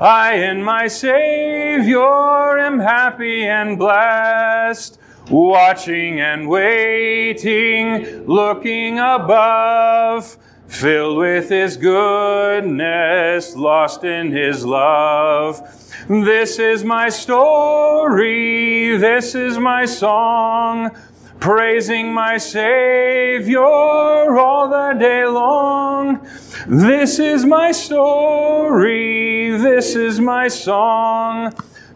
I in my Savior am happy and blessed, watching and waiting, looking above, filled with His goodness, lost in His love. This is my story, this is my song, praising my Savior all the day long. This is my story, this is my song,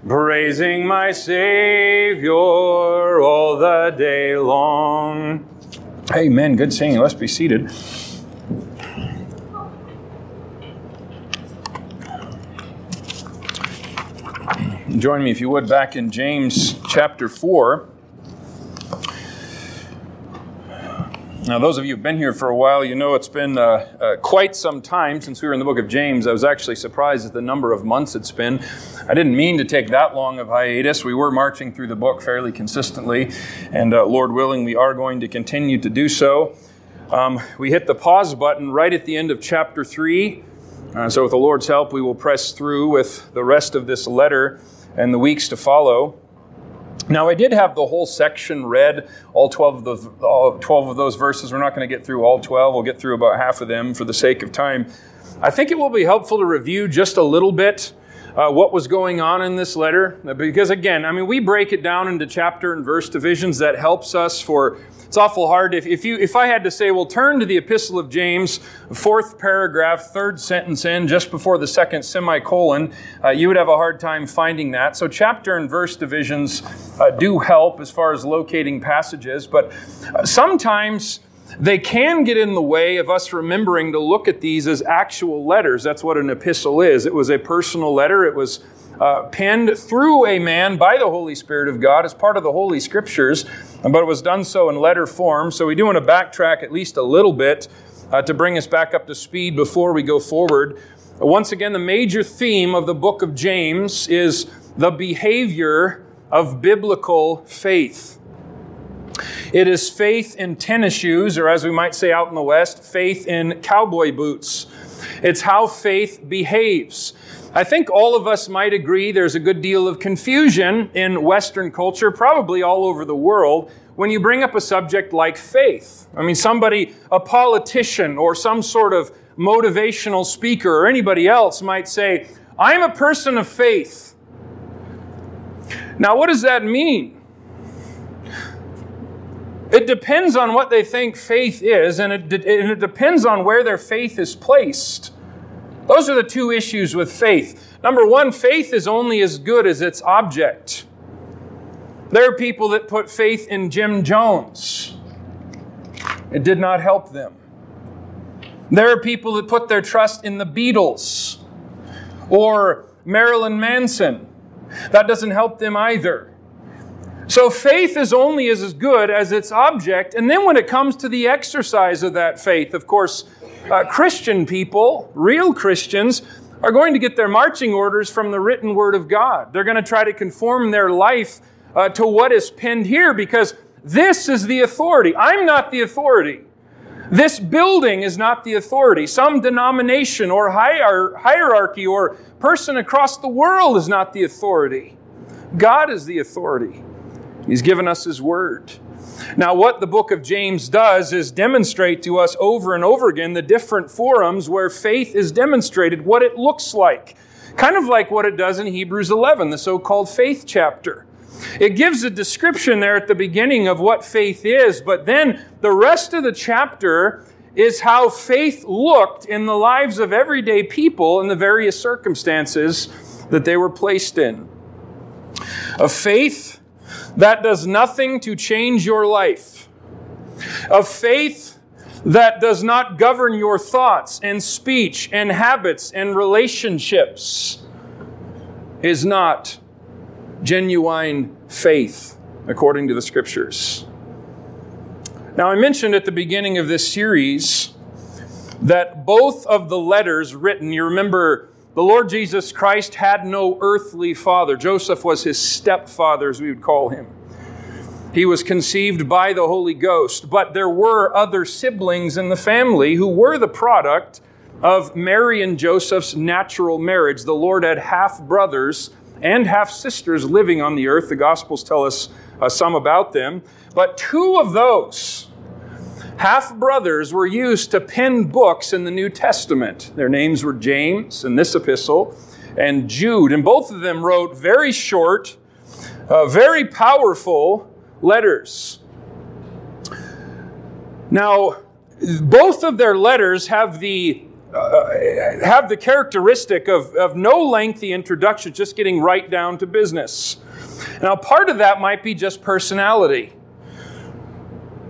praising my Savior all the day long. Amen. Good singing. Let's be seated. Join me, if you would, back in James chapter 4. Now, those of you who've been here for a while, you know it's been uh, uh, quite some time since we were in the book of James. I was actually surprised at the number of months it's been. I didn't mean to take that long of hiatus. We were marching through the book fairly consistently, and uh, Lord willing, we are going to continue to do so. Um, we hit the pause button right at the end of chapter 3. Uh, so, with the Lord's help, we will press through with the rest of this letter and the weeks to follow. Now, I did have the whole section read, all 12 of those, all 12 of those verses. We're not going to get through all 12. We'll get through about half of them for the sake of time. I think it will be helpful to review just a little bit uh, what was going on in this letter. Because, again, I mean, we break it down into chapter and verse divisions. That helps us for it's awful hard if, if you if I had to say, well, turn to the Epistle of James, fourth paragraph, third sentence in, just before the second semicolon, uh, you would have a hard time finding that. So chapter and verse divisions uh, do help as far as locating passages, but uh, sometimes they can get in the way of us remembering to look at these as actual letters. That's what an epistle is. It was a personal letter. It was uh, penned through a man by the Holy Spirit of God as part of the Holy Scriptures, but it was done so in letter form. So we do want to backtrack at least a little bit uh, to bring us back up to speed before we go forward. Once again, the major theme of the book of James is the behavior of biblical faith. It is faith in tennis shoes, or as we might say out in the West, faith in cowboy boots. It's how faith behaves. I think all of us might agree there's a good deal of confusion in Western culture, probably all over the world, when you bring up a subject like faith. I mean, somebody, a politician or some sort of motivational speaker or anybody else might say, I'm a person of faith. Now, what does that mean? It depends on what they think faith is, and it, and it depends on where their faith is placed. Those are the two issues with faith. Number one, faith is only as good as its object. There are people that put faith in Jim Jones. It did not help them. There are people that put their trust in the Beatles or Marilyn Manson. That doesn't help them either. So faith is only as good as its object. And then when it comes to the exercise of that faith, of course, uh, Christian people, real Christians, are going to get their marching orders from the written word of God. They're going to try to conform their life uh, to what is penned here because this is the authority. I'm not the authority. This building is not the authority. Some denomination or hierarchy or person across the world is not the authority. God is the authority. He's given us His word. Now, what the book of James does is demonstrate to us over and over again the different forums where faith is demonstrated, what it looks like. Kind of like what it does in Hebrews 11, the so called faith chapter. It gives a description there at the beginning of what faith is, but then the rest of the chapter is how faith looked in the lives of everyday people in the various circumstances that they were placed in. A faith that does nothing to change your life, of faith that does not govern your thoughts and speech and habits and relationships, is not genuine faith according to the scriptures. Now, I mentioned at the beginning of this series that both of the letters written, you remember the Lord Jesus Christ had no earthly father. Joseph was his stepfather, as we would call him. He was conceived by the Holy Ghost, but there were other siblings in the family who were the product of Mary and Joseph's natural marriage. The Lord had half brothers and half sisters living on the earth. The Gospels tell us uh, some about them. But two of those half brothers were used to pen books in the New Testament. Their names were James in this epistle and Jude. And both of them wrote very short, uh, very powerful letters. Now, both of their letters have the uh, have the characteristic of, of no lengthy introduction, just getting right down to business. Now, part of that might be just personality.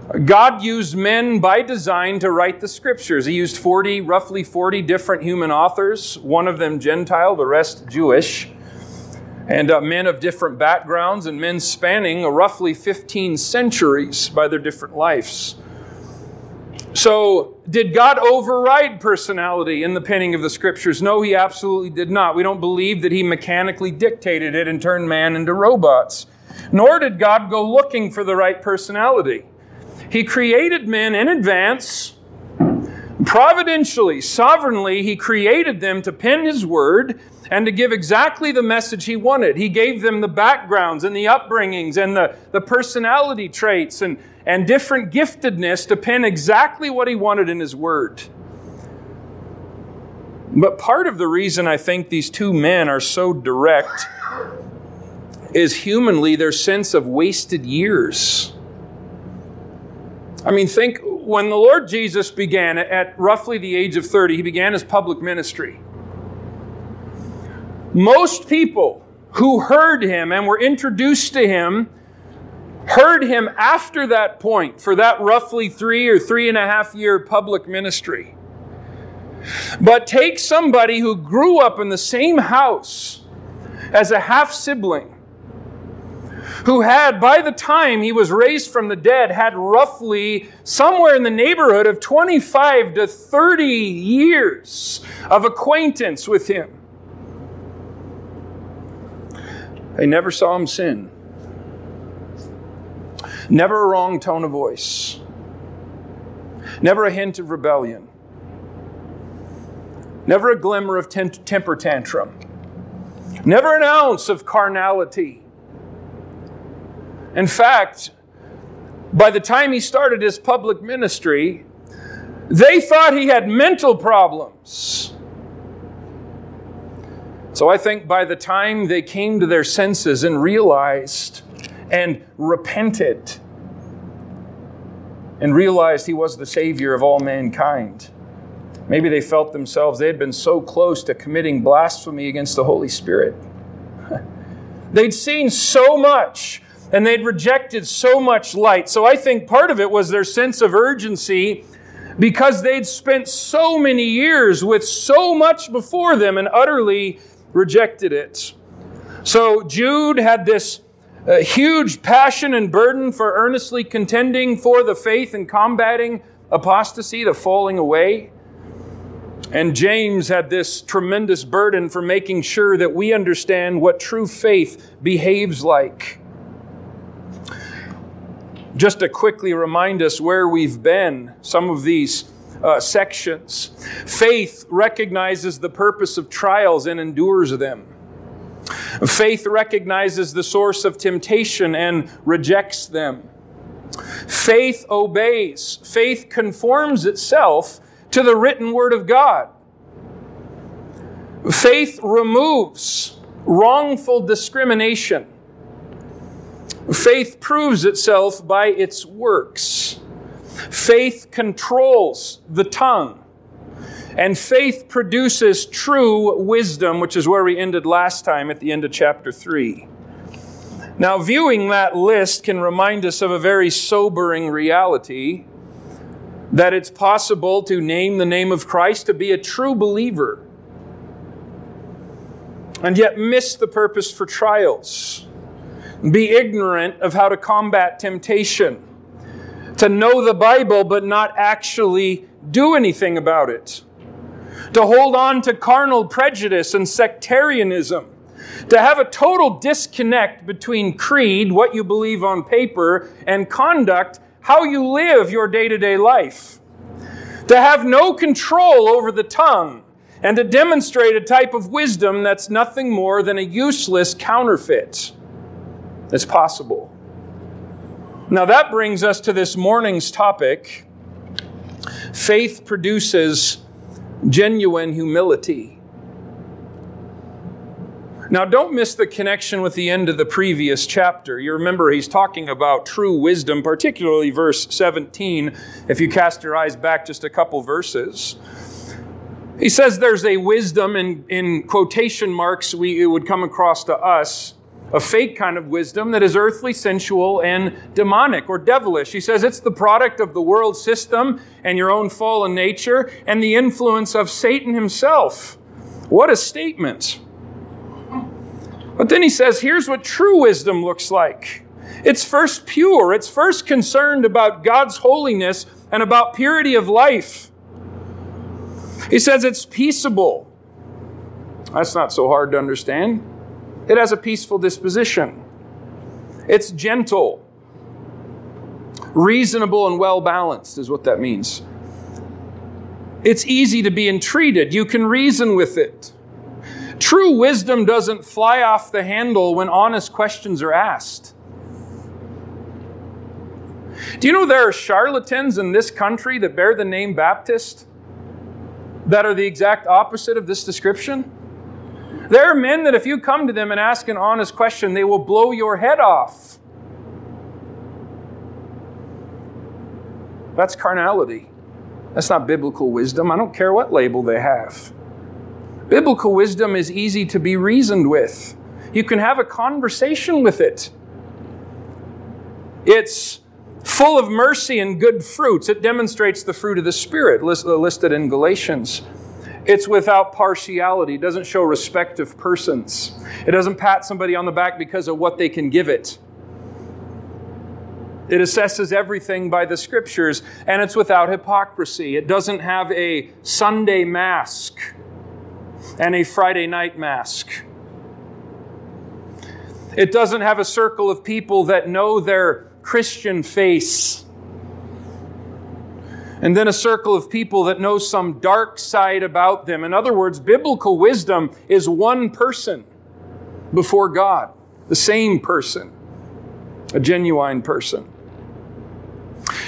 God used men by design to write the scriptures. He used 40, roughly 40 different human authors, one of them Gentile, the rest Jewish, and uh, men of different backgrounds and men spanning roughly 15 centuries by their different lives. So, did God override personality in the penning of the scriptures? No, he absolutely did not. We don't believe that he mechanically dictated it and turned man into robots. Nor did God go looking for the right personality. He created men in advance. Providentially, sovereignly, he created them to pen his word and to give exactly the message he wanted. He gave them the backgrounds and the upbringings and the, the personality traits and, and different giftedness to pen exactly what he wanted in his word. But part of the reason I think these two men are so direct is humanly their sense of wasted years. I mean, think when the Lord Jesus began at roughly the age of 30, he began his public ministry. Most people who heard him and were introduced to him heard him after that point for that roughly three or three and a half year public ministry. But take somebody who grew up in the same house as a half sibling, who had, by the time he was raised from the dead, had roughly somewhere in the neighborhood of 25 to 30 years of acquaintance with him. They never saw him sin. Never a wrong tone of voice. Never a hint of rebellion. Never a glimmer of temper tantrum. Never an ounce of carnality. In fact, by the time he started his public ministry, they thought he had mental problems. So I think by the time they came to their senses and realized and repented and realized he was the Savior of all mankind. Maybe they felt themselves, they had been so close to committing blasphemy against the Holy Spirit. They'd seen so much and they'd rejected so much light. So I think part of it was their sense of urgency because they'd spent so many years with so much before them and utterly rejected it. So Jude had this a huge passion and burden for earnestly contending for the faith and combating apostasy, the falling away. And James had this tremendous burden for making sure that we understand what true faith behaves like. Just to quickly remind us where we've been, some of these uh, sections. Faith recognizes the purpose of trials and endures them. Faith recognizes the source of temptation and rejects them. Faith obeys. Faith conforms itself to the written word of God. Faith removes wrongful discrimination. Faith proves itself by its works. Faith controls the tongue. And faith produces true wisdom, which is where we ended last time at the end of chapter 3. Now, viewing that list can remind us of a very sobering reality that it's possible to name the name of Christ to be a true believer and yet miss the purpose for trials, be ignorant of how to combat temptation, to know the Bible but not actually do anything about it to hold on to carnal prejudice and sectarianism, to have a total disconnect between creed, what you believe on paper, and conduct, how you live your day to day life. to have no control over the tongue, and to demonstrate a type of wisdom that's nothing more than a useless counterfeit. It's possible. Now, that brings us to this morning's topic faith produces genuine humility. Now, don't miss the connection with the end of the previous chapter. You remember he's talking about true wisdom, particularly verse 17, if you cast your eyes back just a couple verses. He says there's a wisdom in, in quotation marks we, it would come across to us, a fake kind of wisdom that is earthly, sensual, and demonic or devilish. He says it's the product of the world system and your own fallen nature and the influence of Satan himself. What a statement! But then he says, here's what true wisdom looks like it's first pure, it's first concerned about God's holiness and about purity of life. He says it's peaceable. That's not so hard to understand. It has a peaceful disposition. It's gentle. Reasonable and well balanced is what that means. It's easy to be entreated. You can reason with it. True wisdom doesn't fly off the handle when honest questions are asked. Do you know there are charlatans in this country that bear the name Baptist that are the exact opposite of this description? There are men that if you come to them and ask an honest question, they will blow your head off. That's carnality. That's not biblical wisdom. I don't care what label they have. Biblical wisdom is easy to be reasoned with. You can have a conversation with it. It's full of mercy and good fruits. It demonstrates the fruit of the Spirit listed in Galatians. It's without partiality. It doesn't show respect of persons. It doesn't pat somebody on the back because of what they can give it. It assesses everything by the scriptures, and it's without hypocrisy. It doesn't have a Sunday mask and a Friday night mask. It doesn't have a circle of people that know their Christian face. And then a circle of people that know some dark side about them. In other words, biblical wisdom is one person before God, the same person, a genuine person.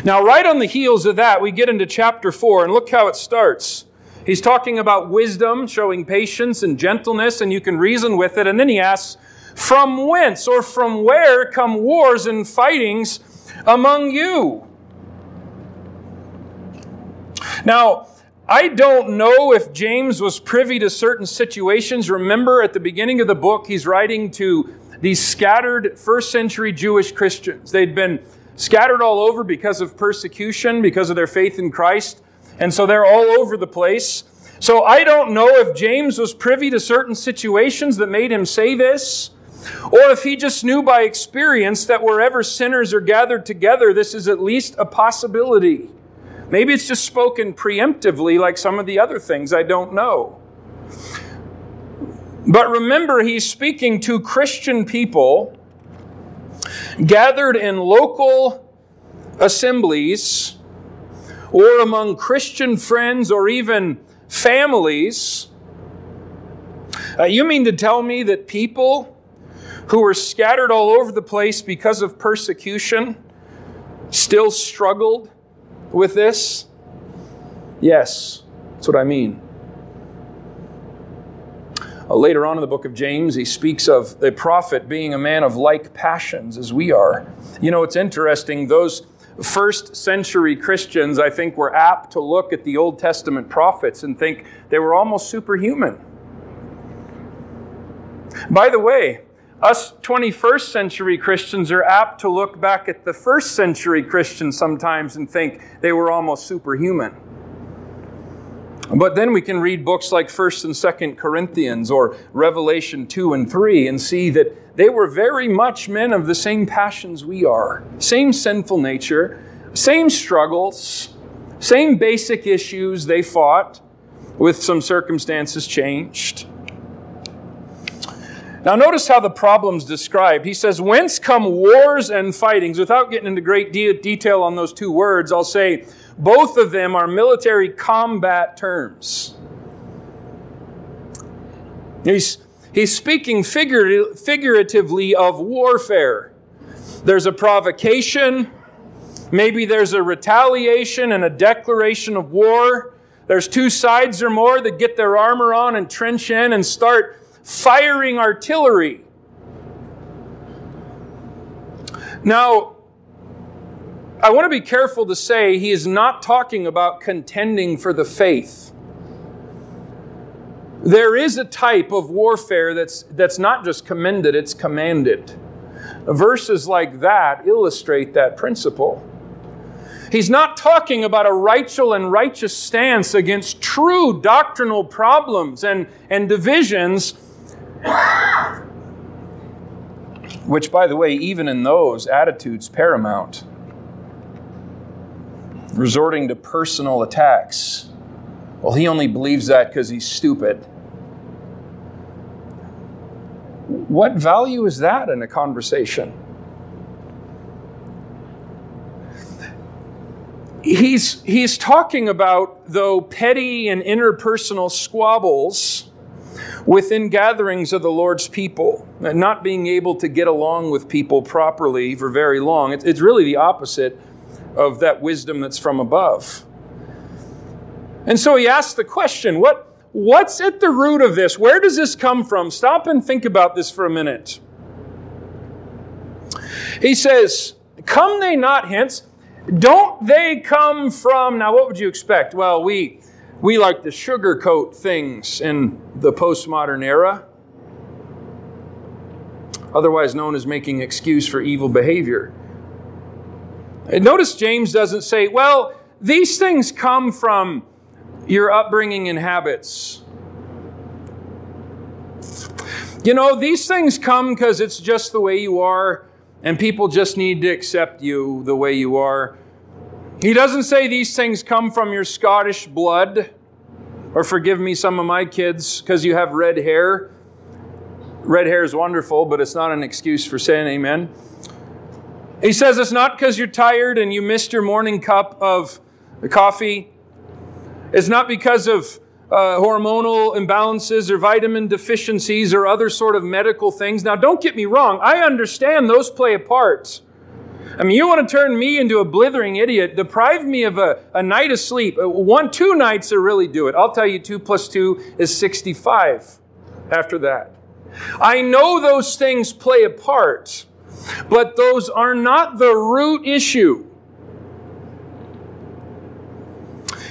Now, right on the heels of that, we get into chapter 4, and look how it starts. He's talking about wisdom, showing patience and gentleness, and you can reason with it. And then he asks, From whence or from where come wars and fightings among you? Now, I don't know if James was privy to certain situations. Remember, at the beginning of the book, he's writing to these scattered first century Jewish Christians. They'd been scattered all over because of persecution, because of their faith in Christ. And so they're all over the place. So I don't know if James was privy to certain situations that made him say this, or if he just knew by experience that wherever sinners are gathered together, this is at least a possibility. Maybe it's just spoken preemptively like some of the other things. I don't know. But remember, he's speaking to Christian people gathered in local assemblies or among Christian friends or even families. Uh, you mean to tell me that people who were scattered all over the place because of persecution still struggled with this? Yes, that's what I mean. Uh, later on in the book of James, he speaks of the prophet being a man of like passions as we are. You know, it's interesting, those first century Christians, I think, were apt to look at the Old Testament prophets and think they were almost superhuman. By the way, us 21st century Christians are apt to look back at the first century Christians sometimes and think they were almost superhuman. But then we can read books like 1st and 2nd Corinthians or Revelation 2 and 3 and see that they were very much men of the same passions we are, same sinful nature, same struggles, same basic issues they fought with some circumstances changed. Now, notice how the problem's described. He says, Whence come wars and fightings? Without getting into great de- detail on those two words, I'll say both of them are military combat terms. He's, he's speaking figuratively of warfare. There's a provocation, maybe there's a retaliation and a declaration of war. There's two sides or more that get their armor on and trench in and start firing artillery. Now, I want to be careful to say he is not talking about contending for the faith. There is a type of warfare that's, that's not just commended, it's commanded. Verses like that illustrate that principle. He's not talking about a righteous and righteous stance against true doctrinal problems and, and divisions which, by the way, even in those, attitudes paramount. Resorting to personal attacks. Well, he only believes that because he's stupid. What value is that in a conversation? He's, he's talking about, though, petty and interpersonal squabbles within gatherings of the Lord's people, not being able to get along with people properly for very long. It's really the opposite of that wisdom that's from above. And so he asks the question what, what's at the root of this? Where does this come from? Stop and think about this for a minute. He says, Come they not hence? Don't they come from, now what would you expect? Well, we we like to sugarcoat things in the postmodern era, otherwise known as making excuse for evil behavior. And notice James doesn't say, well, these things come from your upbringing and habits. You know, these things come because it's just the way you are, and people just need to accept you the way you are. He doesn't say these things come from your Scottish blood, or forgive me, some of my kids, because you have red hair. Red hair is wonderful, but it's not an excuse for saying amen. He says it's not because you're tired and you missed your morning cup of coffee. It's not because of uh, hormonal imbalances or vitamin deficiencies or other sort of medical things. Now, don't get me wrong, I understand those play a part. I mean, you want to turn me into a blithering idiot, deprive me of a, a night of sleep. Uh, one, two nights to really do it. I'll tell you, two plus two is 65 after that. I know those things play a part, but those are not the root issue.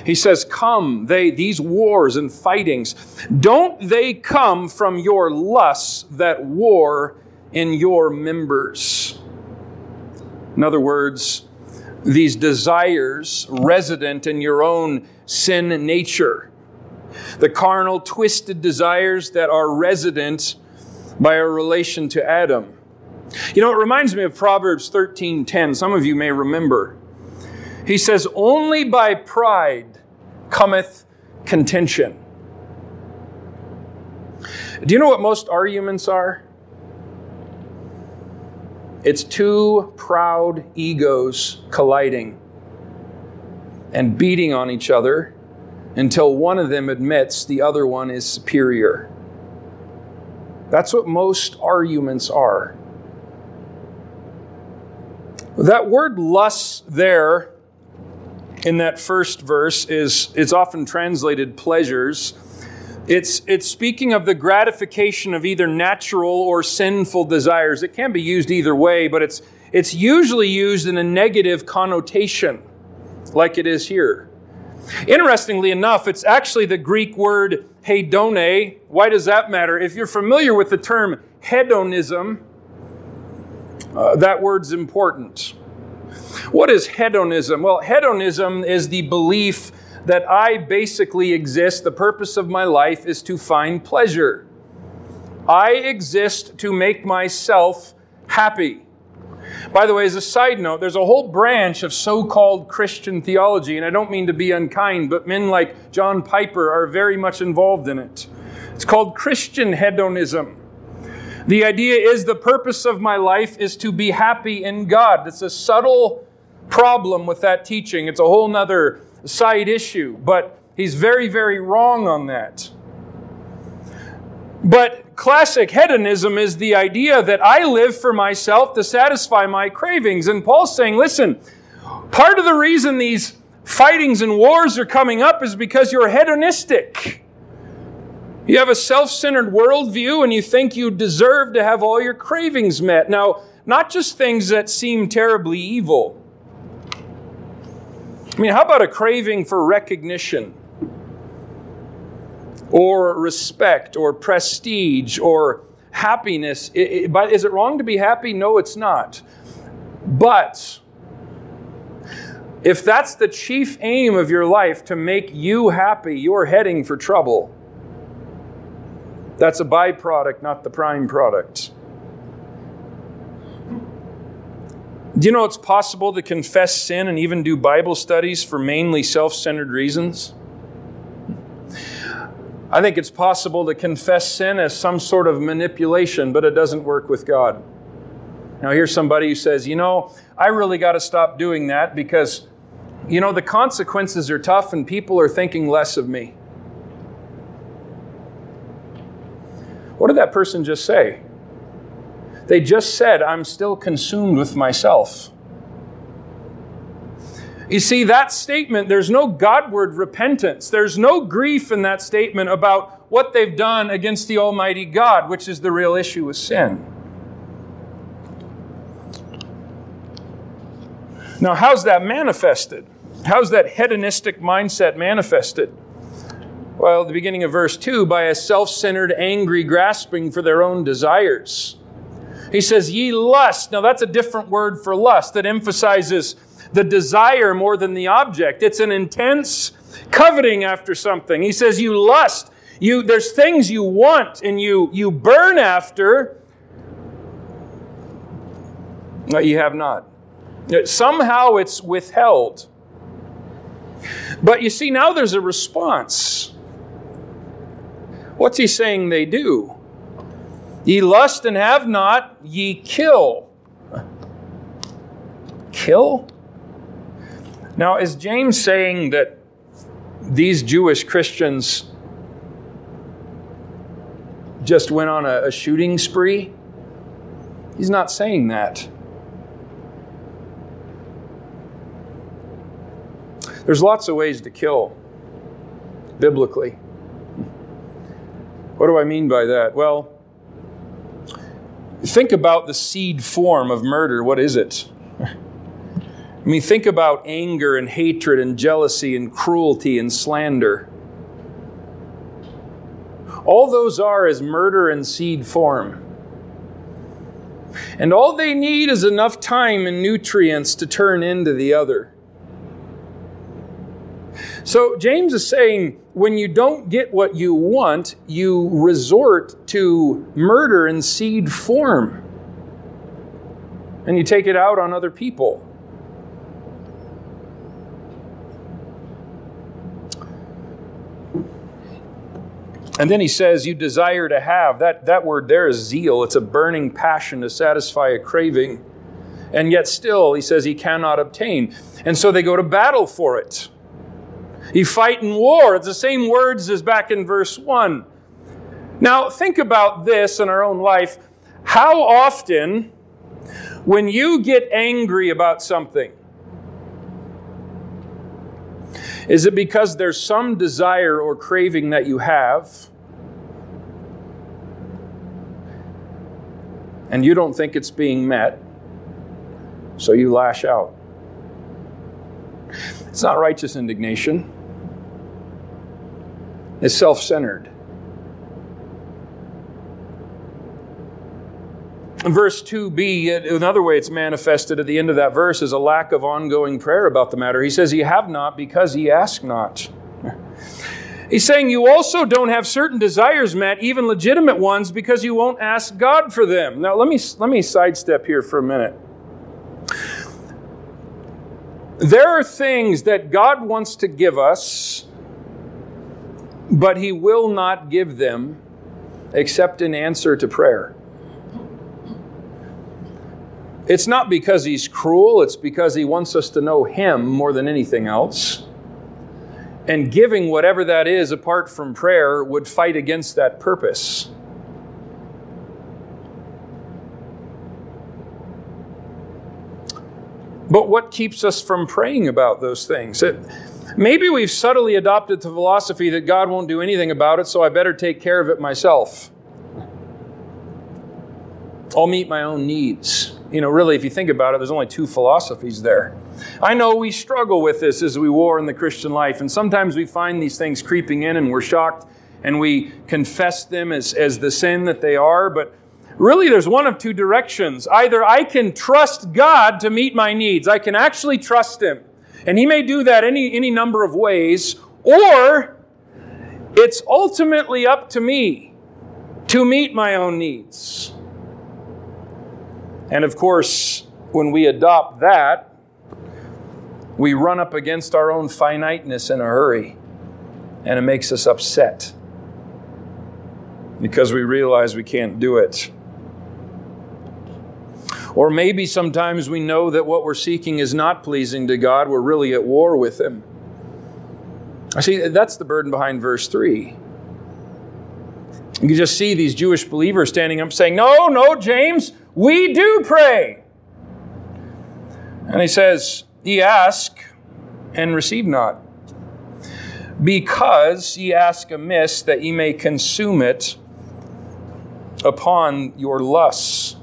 He says, Come, they, these wars and fightings, don't they come from your lusts that war in your members? In other words, these desires resident in your own sin nature. The carnal, twisted desires that are resident by our relation to Adam. You know, it reminds me of Proverbs 13:10. Some of you may remember. He says, "Only by pride cometh contention." Do you know what most arguments are? It's two proud egos colliding and beating on each other until one of them admits the other one is superior. That's what most arguments are. That word lust there in that first verse is, is often translated pleasures. It's, it's speaking of the gratification of either natural or sinful desires. It can be used either way, but it's, it's usually used in a negative connotation, like it is here. Interestingly enough, it's actually the Greek word hedone. Why does that matter? If you're familiar with the term hedonism, uh, that word's important. What is hedonism? Well, hedonism is the belief that I basically exist, the purpose of my life is to find pleasure. I exist to make myself happy. By the way, as a side note, there's a whole branch of so called Christian theology, and I don't mean to be unkind, but men like John Piper are very much involved in it. It's called Christian hedonism. The idea is the purpose of my life is to be happy in God. It's a subtle problem with that teaching. It's a whole nother side issue, but he's very, very wrong on that. But classic hedonism is the idea that I live for myself to satisfy my cravings. And Paul's saying, listen, part of the reason these fightings and wars are coming up is because you're hedonistic. You have a self centered worldview and you think you deserve to have all your cravings met. Now, not just things that seem terribly evil. I mean, how about a craving for recognition? Or respect, or prestige, or happiness. but is it wrong to be happy? No, it's not. But if that's the chief aim of your life to make you happy, you're heading for trouble. That's a byproduct, not the prime product. Do you know it's possible to confess sin and even do Bible studies for mainly self centered reasons? I think it's possible to confess sin as some sort of manipulation, but it doesn't work with God. Now, here's somebody who says, You know, I really got to stop doing that because, you know, the consequences are tough and people are thinking less of me. What did that person just say? They just said, I'm still consumed with myself. You see, that statement, there's no Godward repentance. There's no grief in that statement about what they've done against the Almighty God, which is the real issue with sin. Now, how's that manifested? How's that hedonistic mindset manifested? Well, the beginning of verse 2 by a self centered, angry grasping for their own desires. He says, Ye lust. Now, that's a different word for lust that emphasizes the desire more than the object. It's an intense coveting after something. He says, You lust. You, there's things you want and you, you burn after, but you have not. Somehow it's withheld. But you see, now there's a response. What's he saying they do? Ye lust and have not, ye kill. Kill? Now, is James saying that these Jewish Christians just went on a, a shooting spree? He's not saying that. There's lots of ways to kill biblically. What do I mean by that? Well, think about the seed form of murder. What is it? I mean, think about anger and hatred and jealousy and cruelty and slander. All those are as murder in seed form. And all they need is enough time and nutrients to turn into the other. So James is saying when you don't get what you want, you resort to murder in seed form. And you take it out on other people. And then he says, You desire to have. That, that word there is zeal. It's a burning passion to satisfy a craving. And yet, still, he says he cannot obtain. And so they go to battle for it. You fight in war. It's the same words as back in verse 1. Now, think about this in our own life. How often, when you get angry about something, is it because there's some desire or craving that you have and you don't think it's being met, so you lash out? It's not righteous indignation is self centered. Verse 2b, another way it's manifested at the end of that verse is a lack of ongoing prayer about the matter. He says, Ye have not because ye ask not. He's saying you also don't have certain desires met, even legitimate ones, because you won't ask God for them. Now, let me, let me sidestep here for a minute. There are things that God wants to give us but he will not give them except in answer to prayer. It's not because he's cruel, it's because he wants us to know him more than anything else. And giving whatever that is apart from prayer would fight against that purpose. But what keeps us from praying about those things? It, maybe we've subtly adopted the philosophy that God won't do anything about it, so I better take care of it myself. I'll meet my own needs. You know, really, if you think about it, there's only two philosophies there. I know we struggle with this as we war in the Christian life, and sometimes we find these things creeping in and we're shocked and we confess them as, as the sin that they are, but really there's one of two directions. Either I can trust God to meet my needs, I can actually trust Him, and He may do that any, any number of ways, or it's ultimately up to me to meet my own needs. And of course, when we adopt that, we run up against our own finiteness in a hurry, and it makes us upset because we realize we can't do it. Or maybe sometimes we know that what we're seeking is not pleasing to God, we're really at war with Him. I see that's the burden behind verse 3. You can just see these Jewish believers standing up saying, No, no, James, we do pray. And he says, Ye ask and receive not, because ye ask amiss that ye may consume it upon your lusts.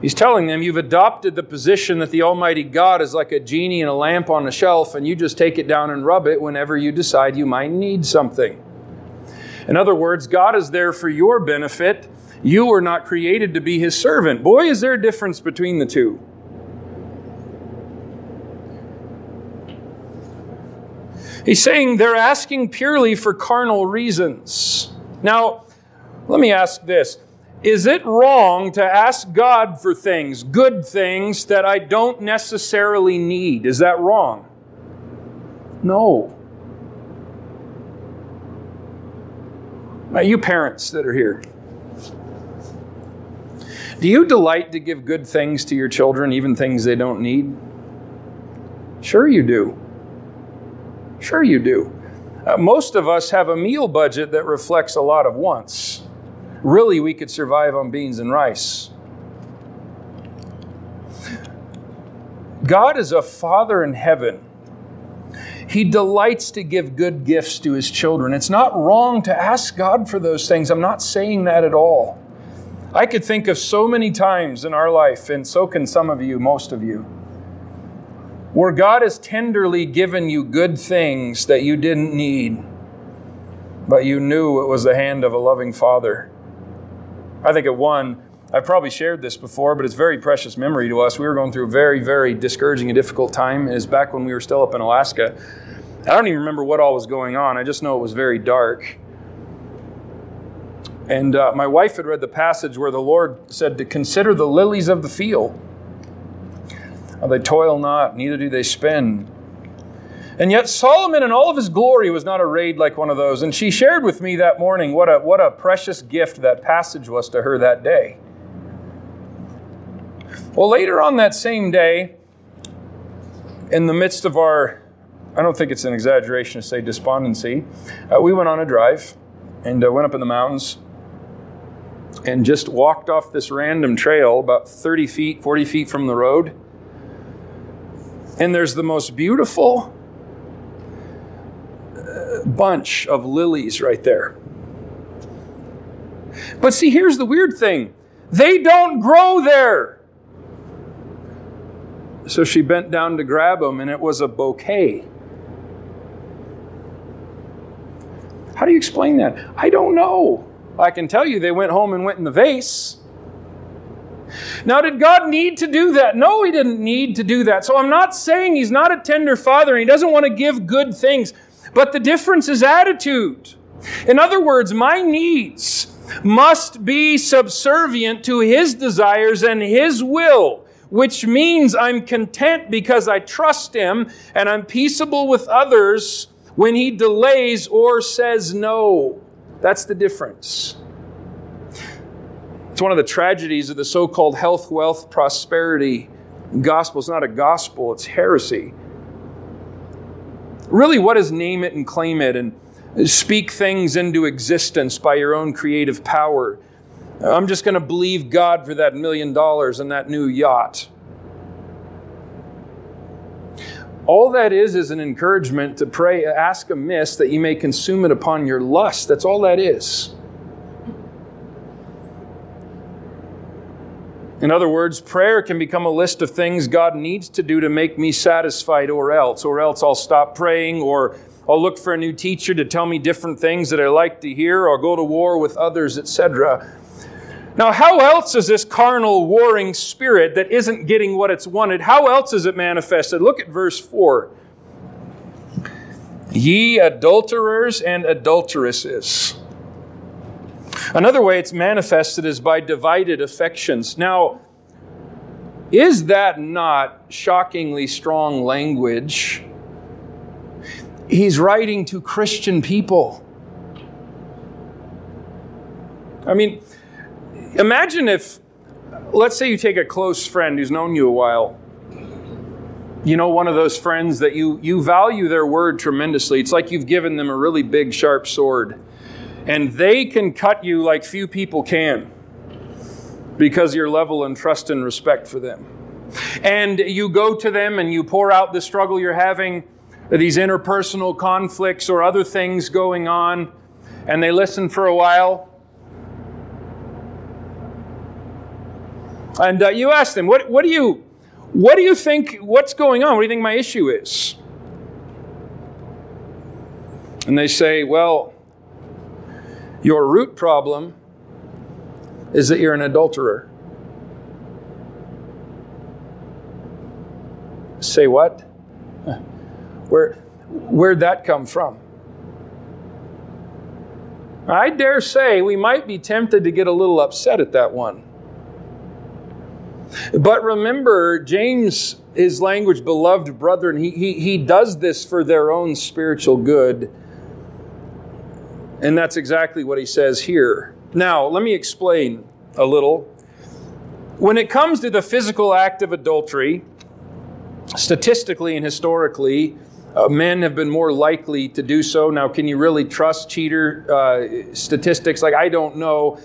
He's telling them, You've adopted the position that the Almighty God is like a genie in a lamp on a shelf, and you just take it down and rub it whenever you decide you might need something. In other words, God is there for your benefit. You were not created to be His servant. Boy, is there a difference between the two. He's saying they're asking purely for carnal reasons. Now, let me ask this is it wrong to ask God for things, good things, that I don't necessarily need? Is that wrong? No. Now, you parents that are here, do you delight to give good things to your children, even things they don't need? Sure, you do. Sure, you do. Uh, most of us have a meal budget that reflects a lot of wants really we could survive on beans and rice. God is a Father in heaven. He delights to give good gifts to His children. It's not wrong to ask God for those things. I'm not saying that at all. I could think of so many times in our life, and so can some of you, most of you, where God has tenderly given you good things that you didn't need, but you knew it was the hand of a loving Father. I think at one, I've probably shared this before, but it's very precious memory to us. We were going through a very, very discouraging and difficult time. It was back when we were still up in Alaska. I don't even remember what all was going on. I just know it was very dark. And uh, my wife had read the passage where the Lord said to consider the lilies of the field. They toil not, neither do they spin. And yet, Solomon, in all of his glory, was not arrayed like one of those. And she shared with me that morning what a, what a precious gift that passage was to her that day. Well, later on that same day, in the midst of our, I don't think it's an exaggeration to say despondency, uh, we went on a drive and uh, went up in the mountains and just walked off this random trail about 30 feet, 40 feet from the road. And there's the most beautiful, bunch of lilies right there. But see, here's the weird thing they don't grow there. So she bent down to grab them, and it was a bouquet. How do you explain that? I don't know. I can tell you they went home and went in the vase. Now, did God need to do that? No, He didn't need to do that. So I'm not saying He's not a tender Father and He doesn't want to give good things. But the difference is attitude. In other words, my needs must be subservient to His desires and His will, which means I'm content because I trust Him and I'm peaceable with others when He delays or says no. That's the difference. It's one of the tragedies of the so called health, wealth, prosperity gospel. It's not a gospel, it's heresy. Really, what is name it and claim it and speak things into existence by your own creative power? I'm just going to believe God for that million dollars and that new yacht. All that is is an encouragement to pray, ask amiss that you may consume it upon your lust. That's all that is. In other words, prayer can become a list of things God needs to do to make me satisfied, or else, or else I'll stop praying, or I'll look for a new teacher to tell me different things that I like to hear, or go to war with others, etc. Now, how else is this carnal, warring spirit that isn't getting what it's wanted, how else is it manifested? Look at verse 4. Ye adulterers and adulteresses. Another way it's manifested is by divided affections. Now, is that not shockingly strong language? He's writing to Christian people. I mean, imagine if, let's say you take a close friend who's known you a while. You know, one of those friends that you, you value their word tremendously. It's like you've given them a really big, sharp sword and they can cut you like few people can because your level and trust and respect for them. And you go to them and you pour out the struggle you're having, these interpersonal conflicts or other things going on, and they listen for a while. And uh, you ask them, what, what, do you, what do you think, what's going on? What do you think my issue is? And they say, well, your root problem is that you're an adulterer. Say what? Where, where'd that come from? I dare say we might be tempted to get a little upset at that one. But remember, James, his language, beloved brethren, he, he, he does this for their own spiritual good and that's exactly what he says here. Now, let me explain a little. When it comes to the physical act of adultery, statistically and historically, uh, men have been more likely to do so. Now, can you really trust cheater uh, statistics? Like, I don't know.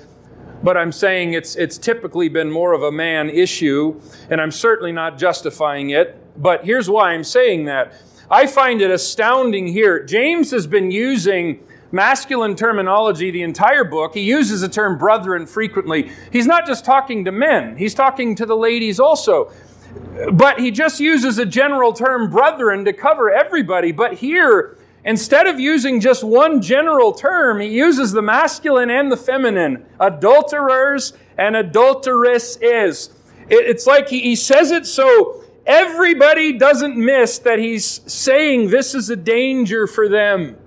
But I'm saying it's, it's typically been more of a man issue, and I'm certainly not justifying it. But here's why I'm saying that. I find it astounding here. James has been using masculine terminology the entire book. He uses the term brethren frequently. He's not just talking to men, he's talking to the ladies also. But he just uses a general term brethren to cover everybody. But here, instead of using just one general term, he uses the masculine and the feminine adulterers and adulteresses. It's like he says it so everybody doesn't miss that he's saying this is a danger for them.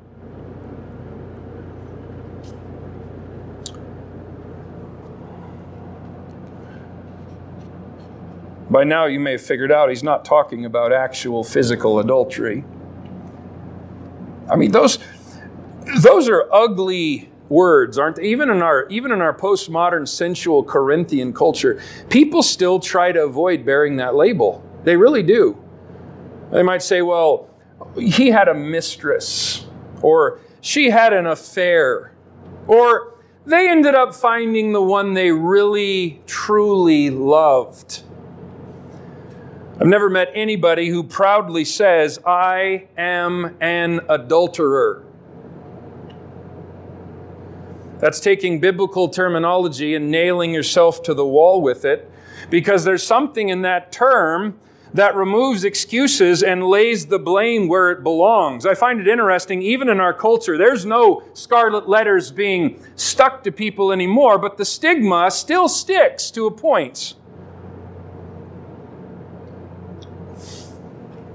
By now, you may have figured out he's not talking about actual physical adultery. I mean, those, those are ugly words, aren't they? Even in our even in our postmodern sensual Corinthian culture, people still try to avoid bearing that label. They really do. They might say, "Well, he had a mistress," or "She had an affair," or "They ended up finding the one they really truly loved." I've never met anybody who proudly says, I am an adulterer. That's taking biblical terminology and nailing yourself to the wall with it because there's something in that term that removes excuses and lays the blame where it belongs. I find it interesting, even in our culture, there's no scarlet letters being stuck to people anymore, but the stigma still sticks to a point.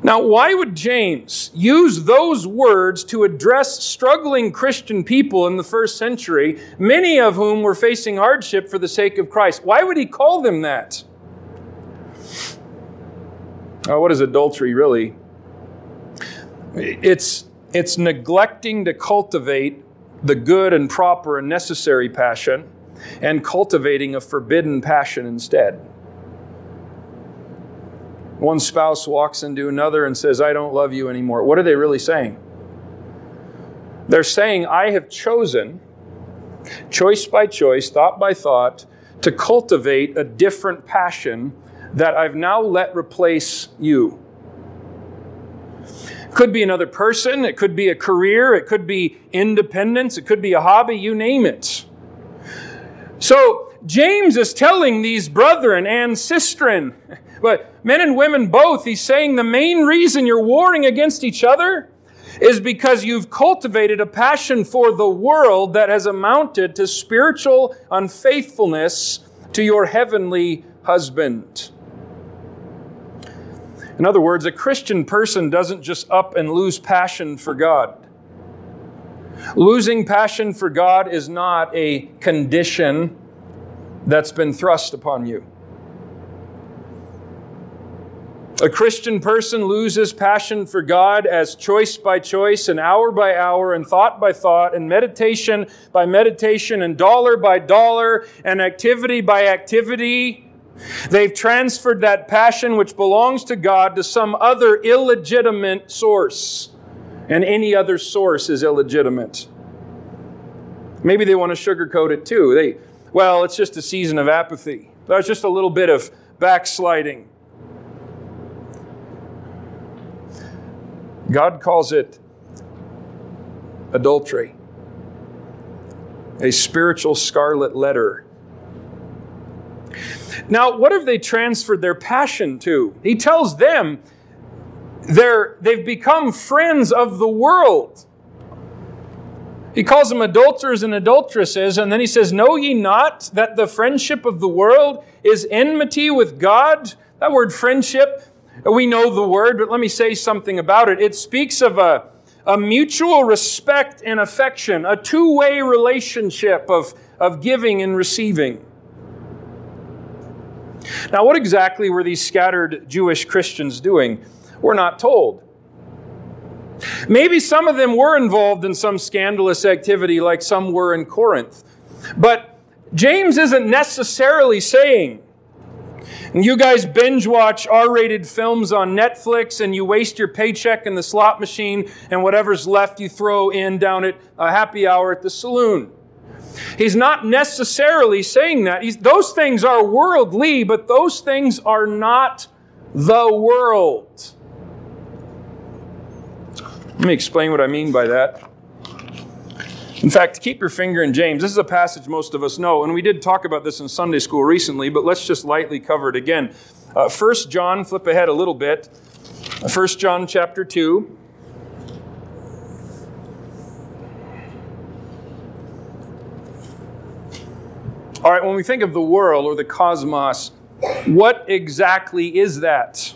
Now, why would James use those words to address struggling Christian people in the first century, many of whom were facing hardship for the sake of Christ? Why would he call them that? Oh, what is adultery really? It's, it's neglecting to cultivate the good and proper and necessary passion and cultivating a forbidden passion instead. One spouse walks into another and says, I don't love you anymore. What are they really saying? They're saying, I have chosen, choice by choice, thought by thought, to cultivate a different passion that I've now let replace you. It could be another person, it could be a career, it could be independence, it could be a hobby, you name it. So, James is telling these brethren and sistren, but men and women both, he's saying the main reason you're warring against each other is because you've cultivated a passion for the world that has amounted to spiritual unfaithfulness to your heavenly husband. In other words, a Christian person doesn't just up and lose passion for God. Losing passion for God is not a condition that's been thrust upon you. A Christian person loses passion for God as choice by choice, and hour by hour, and thought by thought, and meditation by meditation, and dollar by dollar, and activity by activity. They've transferred that passion which belongs to God to some other illegitimate source, and any other source is illegitimate. Maybe they want to sugarcoat it too. They, well, it's just a season of apathy. That's just a little bit of backsliding. God calls it adultery, a spiritual scarlet letter. Now, what have they transferred their passion to? He tells them they're, they've become friends of the world. He calls them adulterers and adulteresses, and then he says, Know ye not that the friendship of the world is enmity with God? That word friendship, we know the word, but let me say something about it. It speaks of a, a mutual respect and affection, a two way relationship of, of giving and receiving. Now, what exactly were these scattered Jewish Christians doing? We're not told. Maybe some of them were involved in some scandalous activity like some were in Corinth. But James isn't necessarily saying, and you guys binge watch R rated films on Netflix and you waste your paycheck in the slot machine and whatever's left you throw in down at a happy hour at the saloon. He's not necessarily saying that. He's, those things are worldly, but those things are not the world. Let me explain what I mean by that. In fact, keep your finger in James. This is a passage most of us know, and we did talk about this in Sunday school recently, but let's just lightly cover it again. Uh, 1 John, flip ahead a little bit. 1 John chapter 2. All right, when we think of the world or the cosmos, what exactly is that?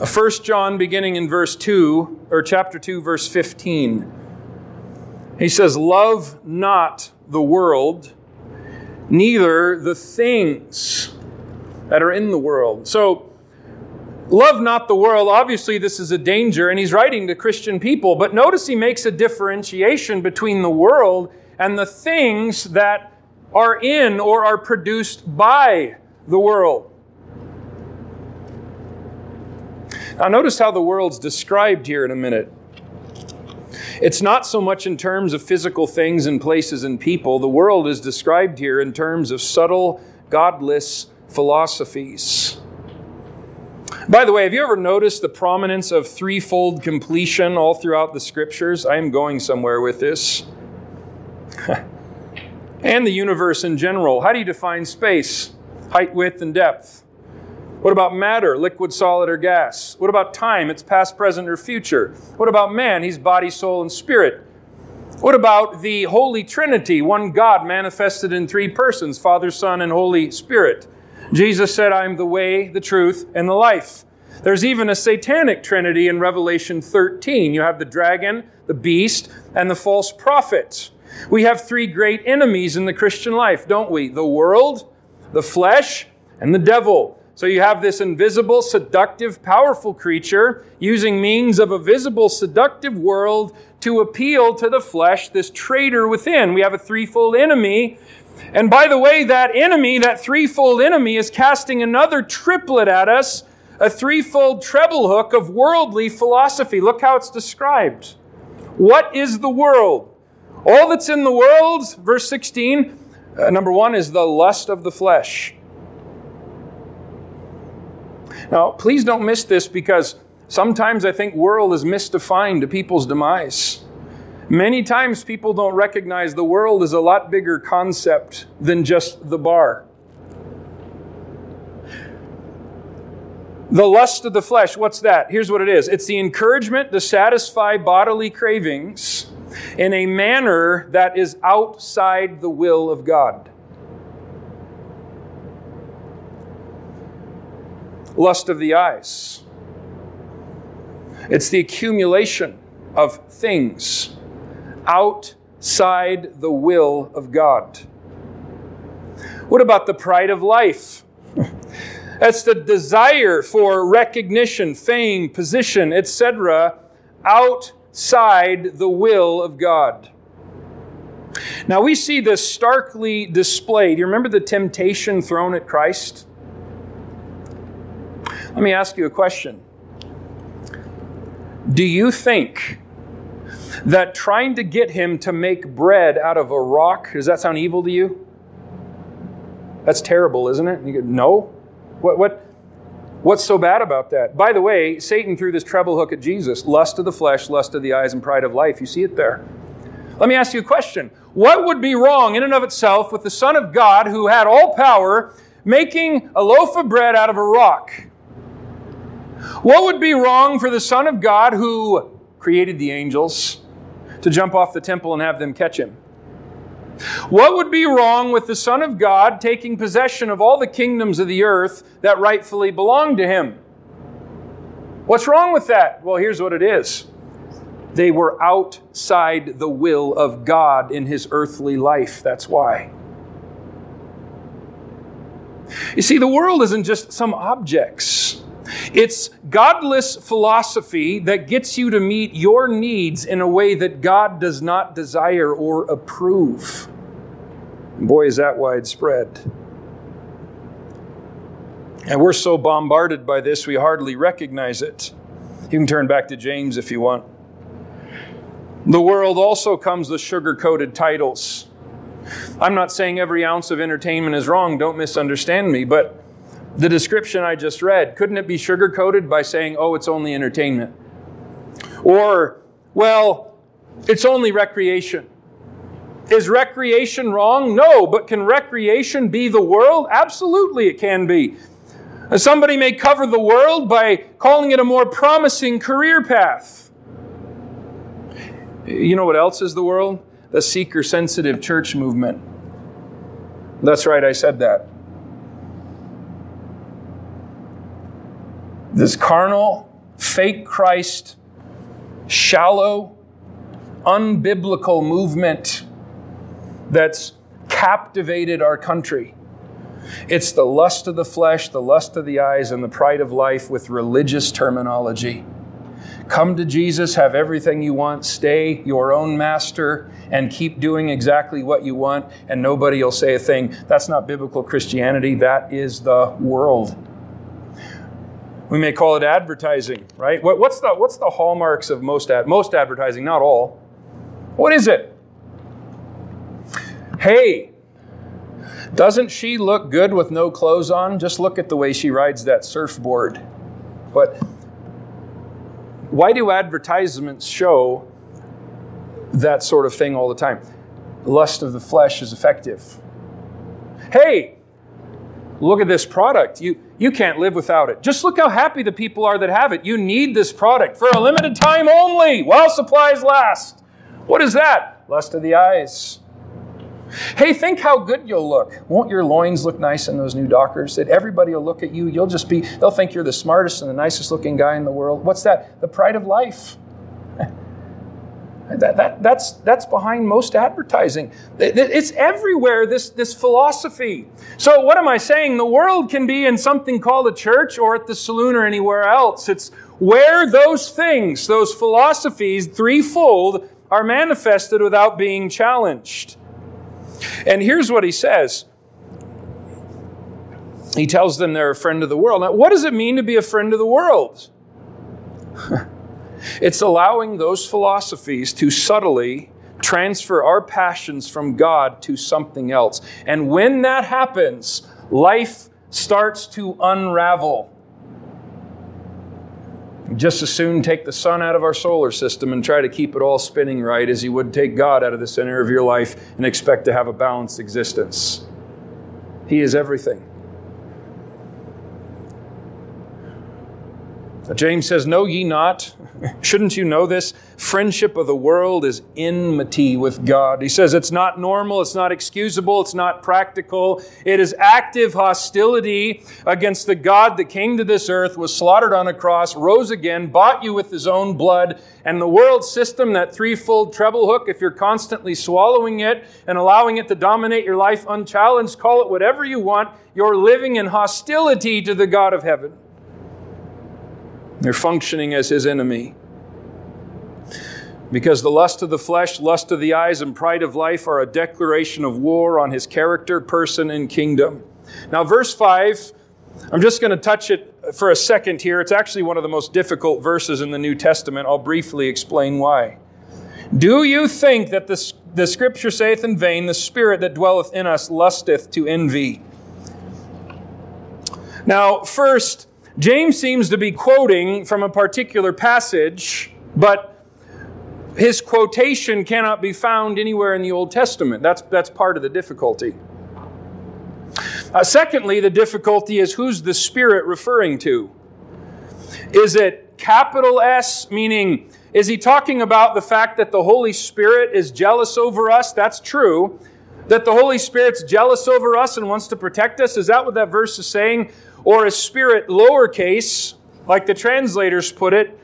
1 John, beginning in verse 2, or chapter 2, verse 15. He says, Love not the world, neither the things that are in the world. So, love not the world. Obviously, this is a danger, and he's writing to Christian people. But notice he makes a differentiation between the world and the things that are in or are produced by the world. Now, notice how the world's described here in a minute. It's not so much in terms of physical things and places and people. The world is described here in terms of subtle, godless philosophies. By the way, have you ever noticed the prominence of threefold completion all throughout the scriptures? I am going somewhere with this. and the universe in general. How do you define space? Height, width, and depth. What about matter, liquid, solid, or gas? What about time? It's past, present, or future. What about man? He's body, soul, and spirit. What about the Holy Trinity, one God manifested in three persons Father, Son, and Holy Spirit? Jesus said, I am the way, the truth, and the life. There's even a satanic trinity in Revelation 13. You have the dragon, the beast, and the false prophet. We have three great enemies in the Christian life, don't we? The world, the flesh, and the devil. So you have this invisible, seductive, powerful creature using means of a visible, seductive world to appeal to the flesh, this traitor within. We have a threefold enemy. And by the way, that enemy, that threefold enemy, is casting another triplet at us, a threefold treble hook of worldly philosophy. Look how it's described. What is the world? All that's in the world, verse 16, uh, number one is the lust of the flesh. Now, please don't miss this because sometimes I think world is misdefined to people's demise. Many times people don't recognize the world is a lot bigger concept than just the bar. The lust of the flesh, what's that? Here's what it is it's the encouragement to satisfy bodily cravings in a manner that is outside the will of God. Lust of the eyes. It's the accumulation of things outside the will of God. What about the pride of life? That's the desire for recognition, fame, position, etc., outside the will of God. Now we see this starkly displayed. You remember the temptation thrown at Christ? Let me ask you a question. Do you think that trying to get him to make bread out of a rock, does that sound evil to you? That's terrible, isn't it? You go, no. What, what, what's so bad about that? By the way, Satan threw this treble hook at Jesus lust of the flesh, lust of the eyes, and pride of life. You see it there. Let me ask you a question. What would be wrong in and of itself with the Son of God who had all power making a loaf of bread out of a rock? What would be wrong for the Son of God who created the angels to jump off the temple and have them catch him? What would be wrong with the Son of God taking possession of all the kingdoms of the earth that rightfully belong to him? What's wrong with that? Well, here's what it is they were outside the will of God in his earthly life. That's why. You see, the world isn't just some objects. It's godless philosophy that gets you to meet your needs in a way that God does not desire or approve. And boy, is that widespread. And we're so bombarded by this, we hardly recognize it. You can turn back to James if you want. The world also comes with sugar coated titles. I'm not saying every ounce of entertainment is wrong, don't misunderstand me, but the description I just read, couldn't it be sugar coated by saying, oh, it's only entertainment? Or, well, it's only recreation. Is recreation wrong? No, but can recreation be the world? Absolutely, it can be. Uh, somebody may cover the world by calling it a more promising career path. You know what else is the world? The seeker sensitive church movement. That's right, I said that. This carnal, fake Christ, shallow, unbiblical movement that's captivated our country. It's the lust of the flesh, the lust of the eyes, and the pride of life with religious terminology. Come to Jesus, have everything you want, stay your own master, and keep doing exactly what you want, and nobody will say a thing. That's not biblical Christianity, that is the world. We may call it advertising, right? What's the, what's the hallmarks of most, ad, most advertising? Not all. What is it? Hey, doesn't she look good with no clothes on? Just look at the way she rides that surfboard. But why do advertisements show that sort of thing all the time? Lust of the flesh is effective. Hey, look at this product. You, you can't live without it. Just look how happy the people are that have it. You need this product for a limited time only while supplies last. What is that? Lust of the eyes. Hey, think how good you'll look. Won't your loins look nice in those new Dockers? That everybody will look at you. You'll just be, they'll think you're the smartest and the nicest looking guy in the world. What's that? The pride of life. That, that, that's, that's behind most advertising. It's everywhere, this, this philosophy. So, what am I saying? The world can be in something called a church or at the saloon or anywhere else. It's where those things, those philosophies, threefold, are manifested without being challenged. And here's what he says He tells them they're a friend of the world. Now, what does it mean to be a friend of the world? It's allowing those philosophies to subtly transfer our passions from God to something else. And when that happens, life starts to unravel. Just as soon take the sun out of our solar system and try to keep it all spinning right as you would take God out of the center of your life and expect to have a balanced existence. He is everything. James says, Know ye not Shouldn't you know this? Friendship of the world is enmity with God. He says it's not normal, it's not excusable, it's not practical. It is active hostility against the God that came to this earth, was slaughtered on a cross, rose again, bought you with his own blood. And the world system, that threefold treble hook, if you're constantly swallowing it and allowing it to dominate your life unchallenged, call it whatever you want, you're living in hostility to the God of heaven. You're functioning as his enemy. Because the lust of the flesh, lust of the eyes, and pride of life are a declaration of war on his character, person, and kingdom. Now, verse 5, I'm just going to touch it for a second here. It's actually one of the most difficult verses in the New Testament. I'll briefly explain why. Do you think that the, the scripture saith in vain, the spirit that dwelleth in us lusteth to envy? Now, first, James seems to be quoting from a particular passage, but his quotation cannot be found anywhere in the Old Testament. That's, that's part of the difficulty. Uh, secondly, the difficulty is who's the Spirit referring to? Is it capital S, meaning, is he talking about the fact that the Holy Spirit is jealous over us? That's true. That the Holy Spirit's jealous over us and wants to protect us? Is that what that verse is saying? Or a spirit lowercase, like the translators put it,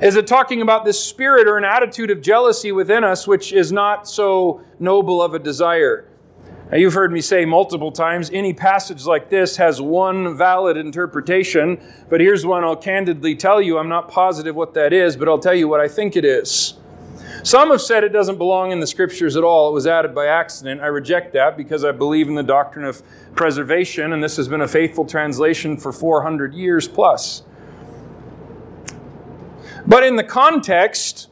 is it talking about this spirit or an attitude of jealousy within us which is not so noble of a desire? Now, you've heard me say multiple times any passage like this has one valid interpretation, but here's one I'll candidly tell you. I'm not positive what that is, but I'll tell you what I think it is. Some have said it doesn't belong in the scriptures at all. It was added by accident. I reject that because I believe in the doctrine of preservation, and this has been a faithful translation for 400 years plus. But in the context,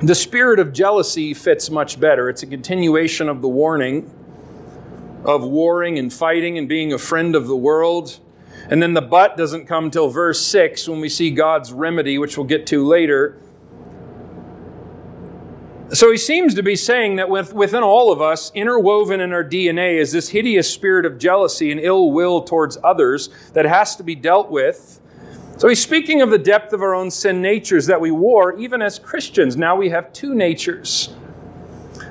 the spirit of jealousy fits much better. It's a continuation of the warning of warring and fighting and being a friend of the world. And then the but doesn't come till verse 6 when we see God's remedy, which we'll get to later so he seems to be saying that with, within all of us, interwoven in our DNA, is this hideous spirit of jealousy and ill will towards others that has to be dealt with. So he's speaking of the depth of our own sin natures that we wore even as Christians. Now we have two natures.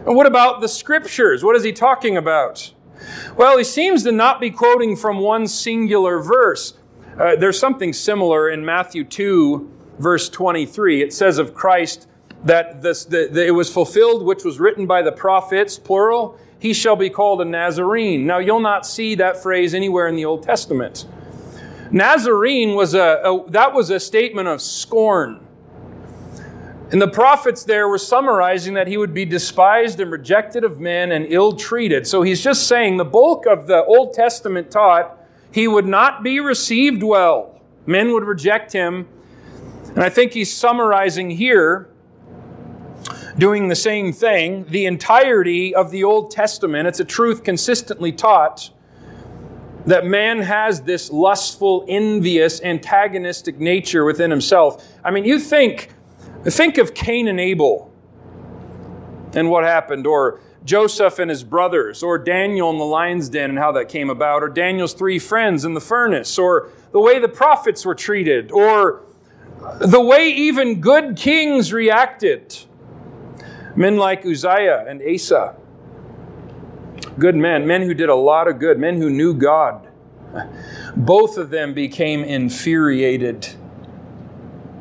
And what about the scriptures? What is he talking about? Well, he seems to not be quoting from one singular verse. Uh, there's something similar in Matthew 2, verse 23. It says of Christ, that this, the, the, it was fulfilled which was written by the prophets, plural, he shall be called a Nazarene. Now, you'll not see that phrase anywhere in the Old Testament. Nazarene was a, a that was a statement of scorn. And the prophets there were summarizing that he would be despised and rejected of men and ill treated. So he's just saying the bulk of the Old Testament taught he would not be received well. Men would reject him. And I think he's summarizing here doing the same thing. The entirety of the Old Testament, it's a truth consistently taught that man has this lustful, envious, antagonistic nature within himself. I mean, you think, think of Cain and Abel and what happened, or Joseph and his brothers, or Daniel in the lion's den and how that came about, or Daniel's three friends in the furnace, or the way the prophets were treated, or the way even good kings reacted Men like Uzziah and Asa. Good men, men who did a lot of good, men who knew God. Both of them became infuriated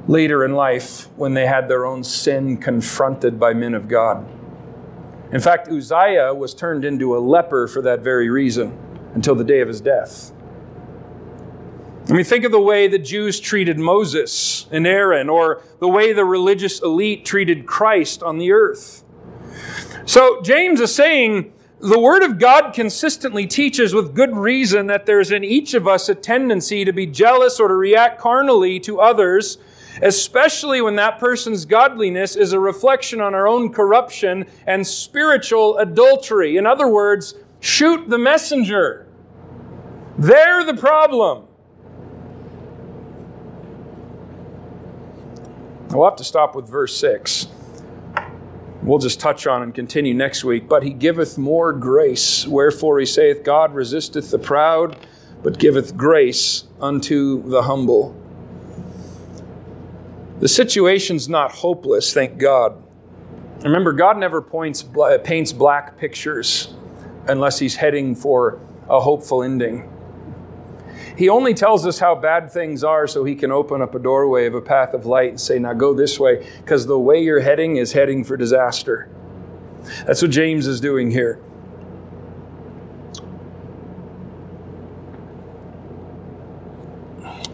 later in life when they had their own sin confronted by men of God. In fact, Uzziah was turned into a leper for that very reason until the day of his death. I mean, think of the way the Jews treated Moses and Aaron, or the way the religious elite treated Christ on the earth. So, James is saying the Word of God consistently teaches with good reason that there's in each of us a tendency to be jealous or to react carnally to others, especially when that person's godliness is a reflection on our own corruption and spiritual adultery. In other words, shoot the messenger. They're the problem. We'll have to stop with verse 6. We'll just touch on and continue next week. But he giveth more grace. Wherefore he saith, God resisteth the proud, but giveth grace unto the humble. The situation's not hopeless, thank God. Remember, God never points, paints black pictures unless he's heading for a hopeful ending. He only tells us how bad things are so he can open up a doorway of a path of light and say, Now go this way, because the way you're heading is heading for disaster. That's what James is doing here.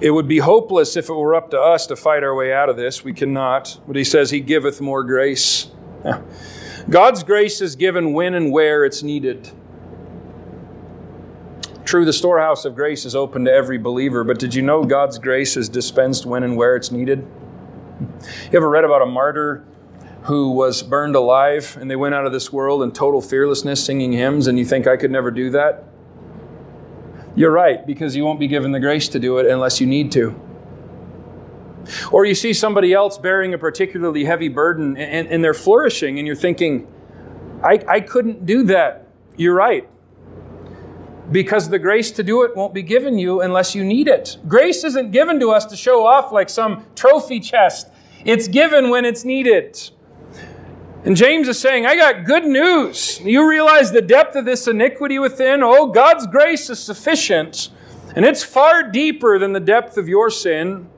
It would be hopeless if it were up to us to fight our way out of this. We cannot. But he says, He giveth more grace. God's grace is given when and where it's needed. True, the storehouse of grace is open to every believer, but did you know God's grace is dispensed when and where it's needed? You ever read about a martyr who was burned alive and they went out of this world in total fearlessness singing hymns, and you think I could never do that? You're right, because you won't be given the grace to do it unless you need to. Or you see somebody else bearing a particularly heavy burden and, and they're flourishing, and you're thinking, I, I couldn't do that. You're right because the grace to do it won't be given you unless you need it. Grace isn't given to us to show off like some trophy chest, it's given when it's needed. And James is saying, I got good news. You realize the depth of this iniquity within? Oh, God's grace is sufficient, and it's far deeper than the depth of your sin.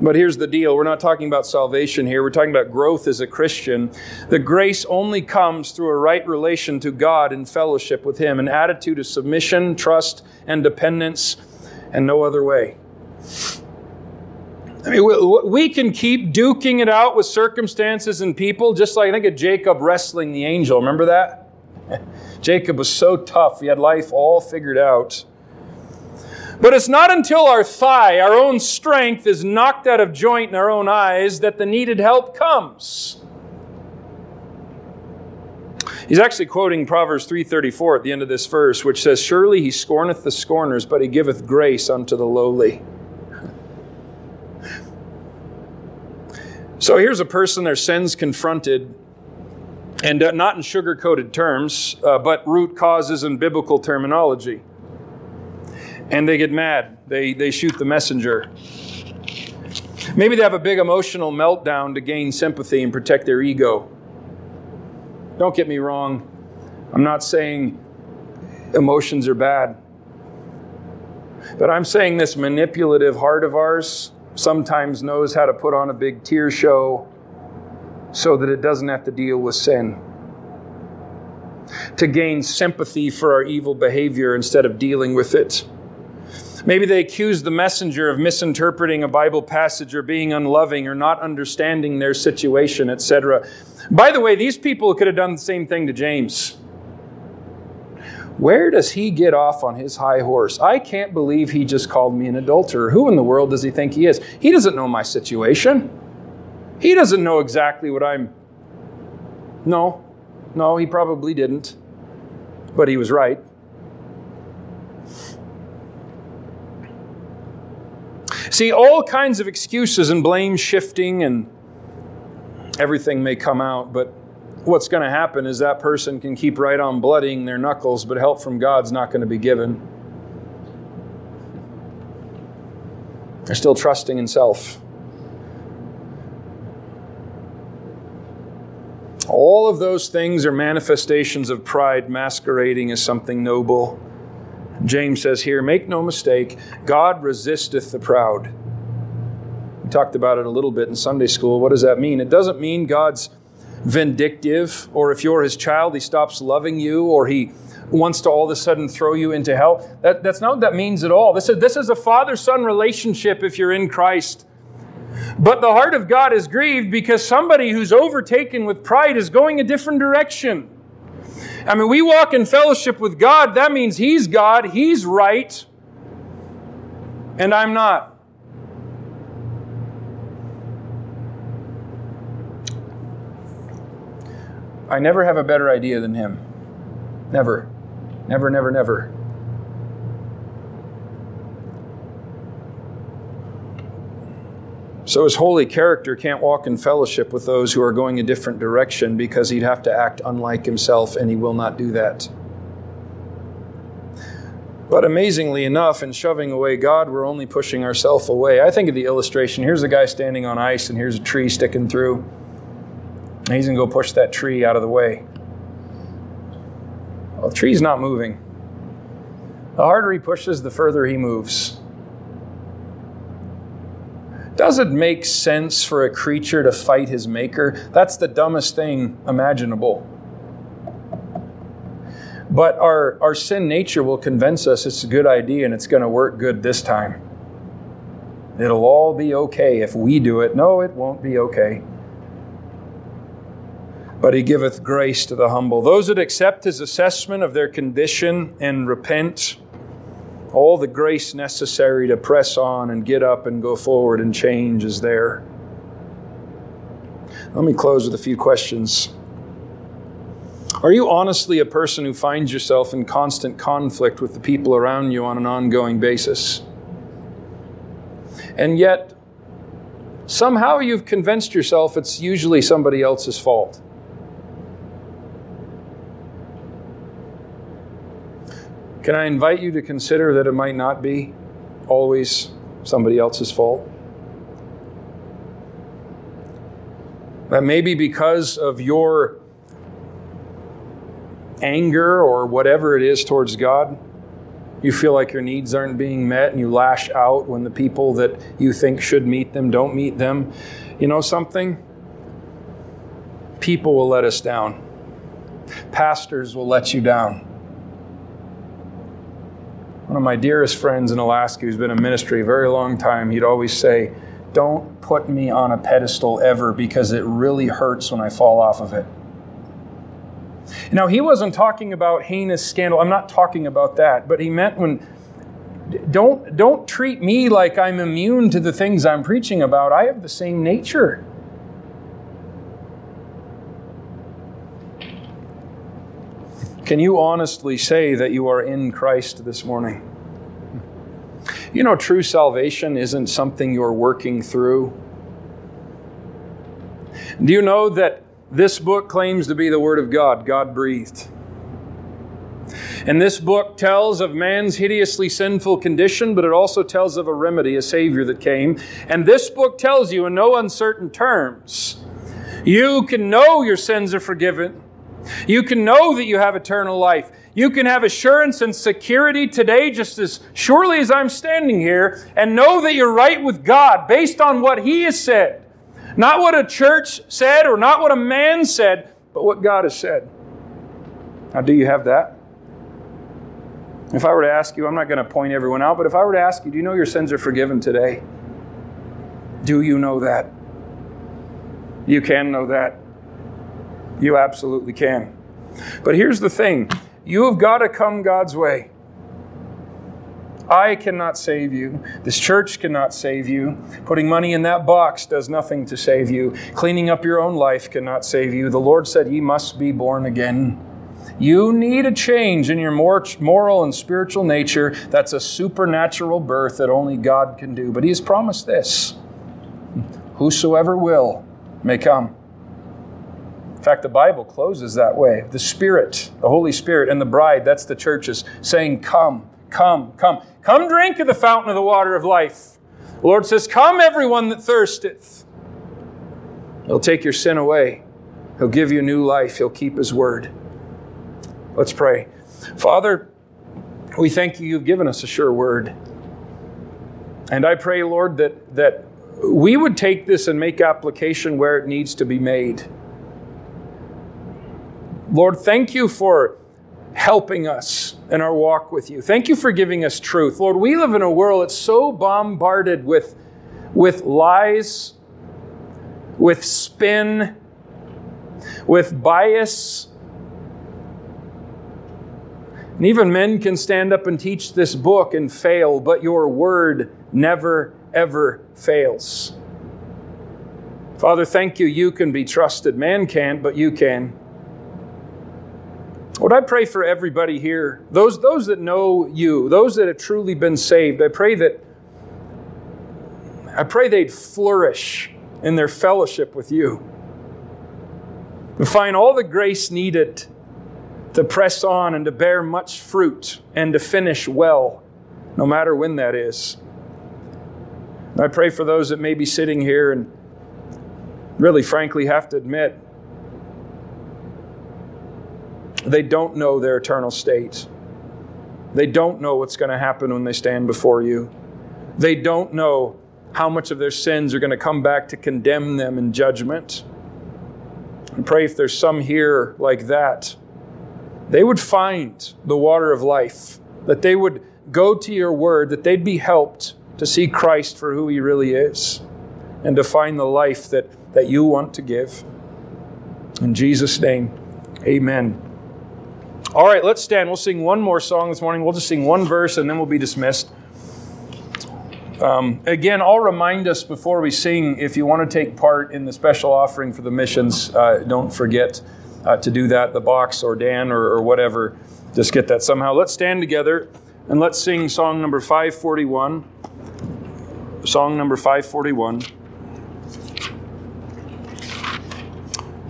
But here's the deal we're not talking about salvation here, we're talking about growth as a Christian. The grace only comes through a right relation to God and fellowship with Him, an attitude of submission, trust, and dependence, and no other way. I mean, we can keep duking it out with circumstances and people, just like I think of Jacob wrestling the angel. Remember that? Jacob was so tough, he had life all figured out. But it's not until our thigh, our own strength, is knocked out of joint in our own eyes that the needed help comes. He's actually quoting Proverbs 3:34 at the end of this verse, which says, "Surely he scorneth the scorners, but he giveth grace unto the lowly." So here's a person, their sins confronted, and uh, not in sugar coated terms, uh, but root causes and biblical terminology and they get mad. They, they shoot the messenger. Maybe they have a big emotional meltdown to gain sympathy and protect their ego. Don't get me wrong. I'm not saying emotions are bad. But I'm saying this manipulative heart of ours sometimes knows how to put on a big tear show so that it doesn't have to deal with sin. To gain sympathy for our evil behavior instead of dealing with it. Maybe they accuse the messenger of misinterpreting a Bible passage or being unloving or not understanding their situation, etc. By the way, these people could have done the same thing to James. Where does he get off on his high horse? I can't believe he just called me an adulterer. Who in the world does he think he is? He doesn't know my situation. He doesn't know exactly what I'm. No, no, he probably didn't. But he was right. See, all kinds of excuses and blame shifting and everything may come out, but what's going to happen is that person can keep right on bloodying their knuckles, but help from God's not going to be given. They're still trusting in self. All of those things are manifestations of pride masquerading as something noble. James says here, Make no mistake, God resisteth the proud, We talked about it a little bit in Sunday school. What does that mean? It doesn't mean God's vindictive, or if you're his child, he stops loving you, or he wants to all of a sudden throw you into hell. That, that's not what that means at all. This is, this is a father son relationship if you're in Christ. But the heart of God is grieved because somebody who's overtaken with pride is going a different direction. I mean, we walk in fellowship with God, that means He's God, He's right, and I'm not. I never have a better idea than Him. Never. Never, never, never. So his holy character can't walk in fellowship with those who are going a different direction because he'd have to act unlike himself, and he will not do that. But amazingly enough, in shoving away God, we're only pushing ourselves away. I think of the illustration here's a guy standing on ice, and here's a tree sticking through. And he's going to go push that tree out of the way. Well, the tree's not moving. The harder he pushes, the further he moves. Does it make sense for a creature to fight his maker? That's the dumbest thing imaginable. But our, our sin nature will convince us it's a good idea and it's going to work good this time. It'll all be okay if we do it. No, it won't be okay. But he giveth grace to the humble. Those that accept his assessment of their condition and repent all the grace necessary to press on and get up and go forward and change is there. Let me close with a few questions. Are you honestly a person who finds yourself in constant conflict with the people around you on an ongoing basis? And yet, somehow you've convinced yourself it's usually somebody else's fault. Can I invite you to consider that it might not be always somebody else's fault? That maybe because of your anger or whatever it is towards God, you feel like your needs aren't being met and you lash out when the people that you think should meet them don't meet them. You know something? People will let us down, pastors will let you down. One of my dearest friends in Alaska who's been in ministry a very long time, he'd always say, Don't put me on a pedestal ever because it really hurts when I fall off of it. Now, he wasn't talking about heinous scandal. I'm not talking about that. But he meant when, don't, don't treat me like I'm immune to the things I'm preaching about. I have the same nature. Can you honestly say that you are in Christ this morning? You know, true salvation isn't something you're working through. Do you know that this book claims to be the Word of God, God breathed? And this book tells of man's hideously sinful condition, but it also tells of a remedy, a Savior that came. And this book tells you in no uncertain terms you can know your sins are forgiven. You can know that you have eternal life. You can have assurance and security today, just as surely as I'm standing here, and know that you're right with God based on what He has said. Not what a church said or not what a man said, but what God has said. Now, do you have that? If I were to ask you, I'm not going to point everyone out, but if I were to ask you, do you know your sins are forgiven today? Do you know that? You can know that. You absolutely can. But here's the thing you have got to come God's way. I cannot save you. This church cannot save you. Putting money in that box does nothing to save you. Cleaning up your own life cannot save you. The Lord said, Ye must be born again. You need a change in your moral and spiritual nature. That's a supernatural birth that only God can do. But He has promised this Whosoever will may come fact, the Bible closes that way. The Spirit, the Holy Spirit, and the bride, that's the churches, saying, Come, come, come. Come drink of the fountain of the water of life. The Lord says, Come, everyone that thirsteth. He'll take your sin away. He'll give you new life. He'll keep His word. Let's pray. Father, we thank you, you've given us a sure word. And I pray, Lord, that, that we would take this and make application where it needs to be made. Lord, thank you for helping us in our walk with you. Thank you for giving us truth. Lord, we live in a world that's so bombarded with, with lies, with spin, with bias. And even men can stand up and teach this book and fail, but your word never, ever fails. Father, thank you. You can be trusted. Man can't, but you can. Lord, I pray for everybody here, those, those that know you, those that have truly been saved. I pray that I pray they'd flourish in their fellowship with you. And find all the grace needed to press on and to bear much fruit and to finish well, no matter when that is. I pray for those that may be sitting here and really, frankly, have to admit they don't know their eternal state. They don't know what's going to happen when they stand before you. They don't know how much of their sins are going to come back to condemn them in judgment. And pray if there's some here like that, they would find the water of life, that they would go to your word, that they'd be helped to see Christ for who he really is, and to find the life that, that you want to give. In Jesus' name, amen. All right, let's stand. We'll sing one more song this morning. We'll just sing one verse and then we'll be dismissed. Um, again, I'll remind us before we sing if you want to take part in the special offering for the missions, uh, don't forget uh, to do that. The box or Dan or, or whatever, just get that somehow. Let's stand together and let's sing song number 541. Song number 541.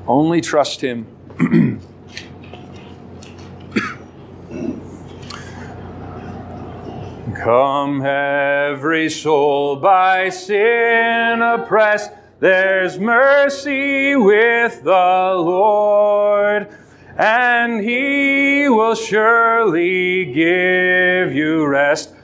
Only trust Him. Come, every soul by sin oppressed, there's mercy with the Lord, and He will surely give you rest.